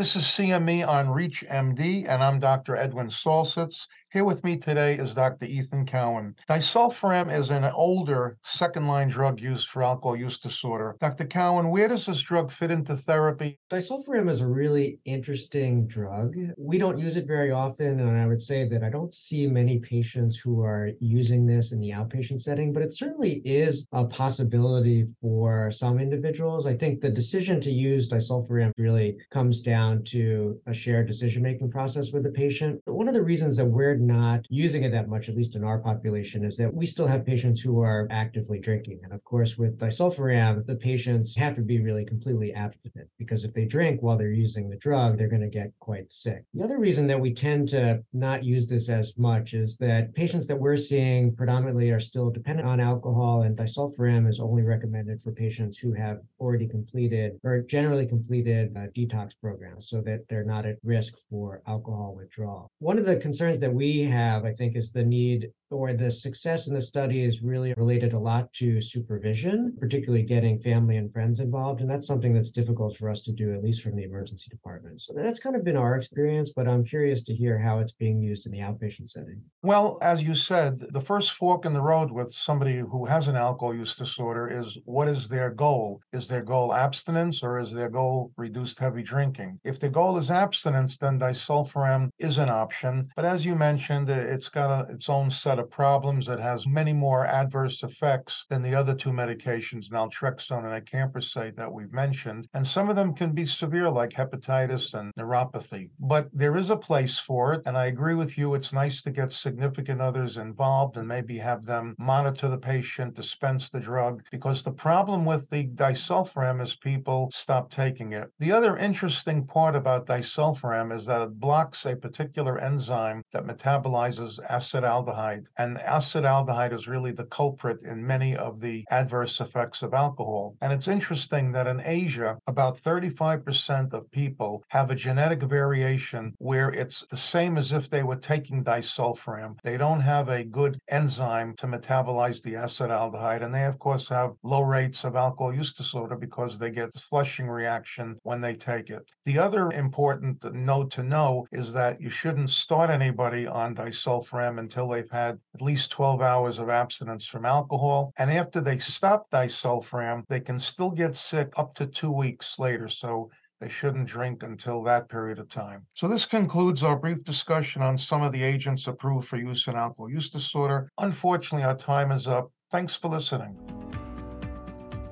This is CME on ReachMD, and I'm Dr. Edwin Salsitz. Here with me today is Dr. Ethan Cowan. Disulfiram is an older second line drug used for alcohol use disorder. Dr. Cowan, where does this drug fit into therapy? Disulfiram is a really interesting drug. We don't use it very often, and I would say that I don't see many patients who are using this in the outpatient setting, but it certainly is a possibility for some individuals. I think the decision to use disulfiram really comes down to a shared decision making process with the patient. One of the reasons that we're not using it that much, at least in our population, is that we still have patients who are actively drinking. And of course, with disulfiram, the patients have to be really completely abstinent because if they drink while they're using the drug, they're going to get quite sick. The other reason that we tend to not use this as much is that patients that we're seeing predominantly are still dependent on alcohol, and disulfiram is only recommended for patients who have already completed or generally completed a detox so that they're not at risk for alcohol withdrawal. One of the concerns that we have, I think, is the need or the success in the study is really related a lot to supervision, particularly getting family and friends involved. And that's something that's difficult for us to do, at least from the emergency department. So that's kind of been our experience, but I'm curious to hear how it's being used in the outpatient setting. Well, as you said, the first fork in the road with somebody who has an alcohol use disorder is what is their goal? Is their goal abstinence or is their goal reduced heavy drinking? If the goal is abstinence, then disulfiram is an option. But as you mentioned, it's got a, its own set of problems. It has many more adverse effects than the other two medications, naltrexone and acamprosate that we've mentioned. And some of them can be severe, like hepatitis and neuropathy. But there is a place for it. And I agree with you. It's nice to get significant others involved and maybe have them monitor the patient, dispense the drug, because the problem with the disulfiram is people stop taking it. The other interesting part about disulfiram is that it blocks a particular enzyme that metabolizes acetaldehyde. And acetaldehyde is really the culprit in many of the adverse effects of alcohol. And it's interesting that in Asia, about 35% of people have a genetic variation where it's the same as if they were taking disulfiram. They don't have a good enzyme to metabolize the acetaldehyde. And they, of course, have low rates of alcohol use disorder because they get the flushing reaction when they take it. The other important note to know is that you shouldn't start anybody on disulfiram until they've had at least 12 hours of abstinence from alcohol. And after they stop disulfiram, they can still get sick up to two weeks later. So they shouldn't drink until that period of time. So this concludes our brief discussion on some of the agents approved for use in alcohol use disorder. Unfortunately, our time is up. Thanks for listening.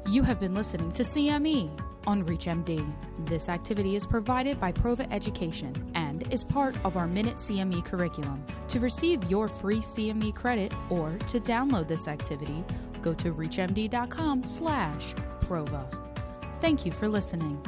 You have been listening to CME on ReachMD. This activity is provided by Prova Education and is part of our Minute CME curriculum. To receive your free CME credit or to download this activity, go to reachmd.com/prova. Thank you for listening.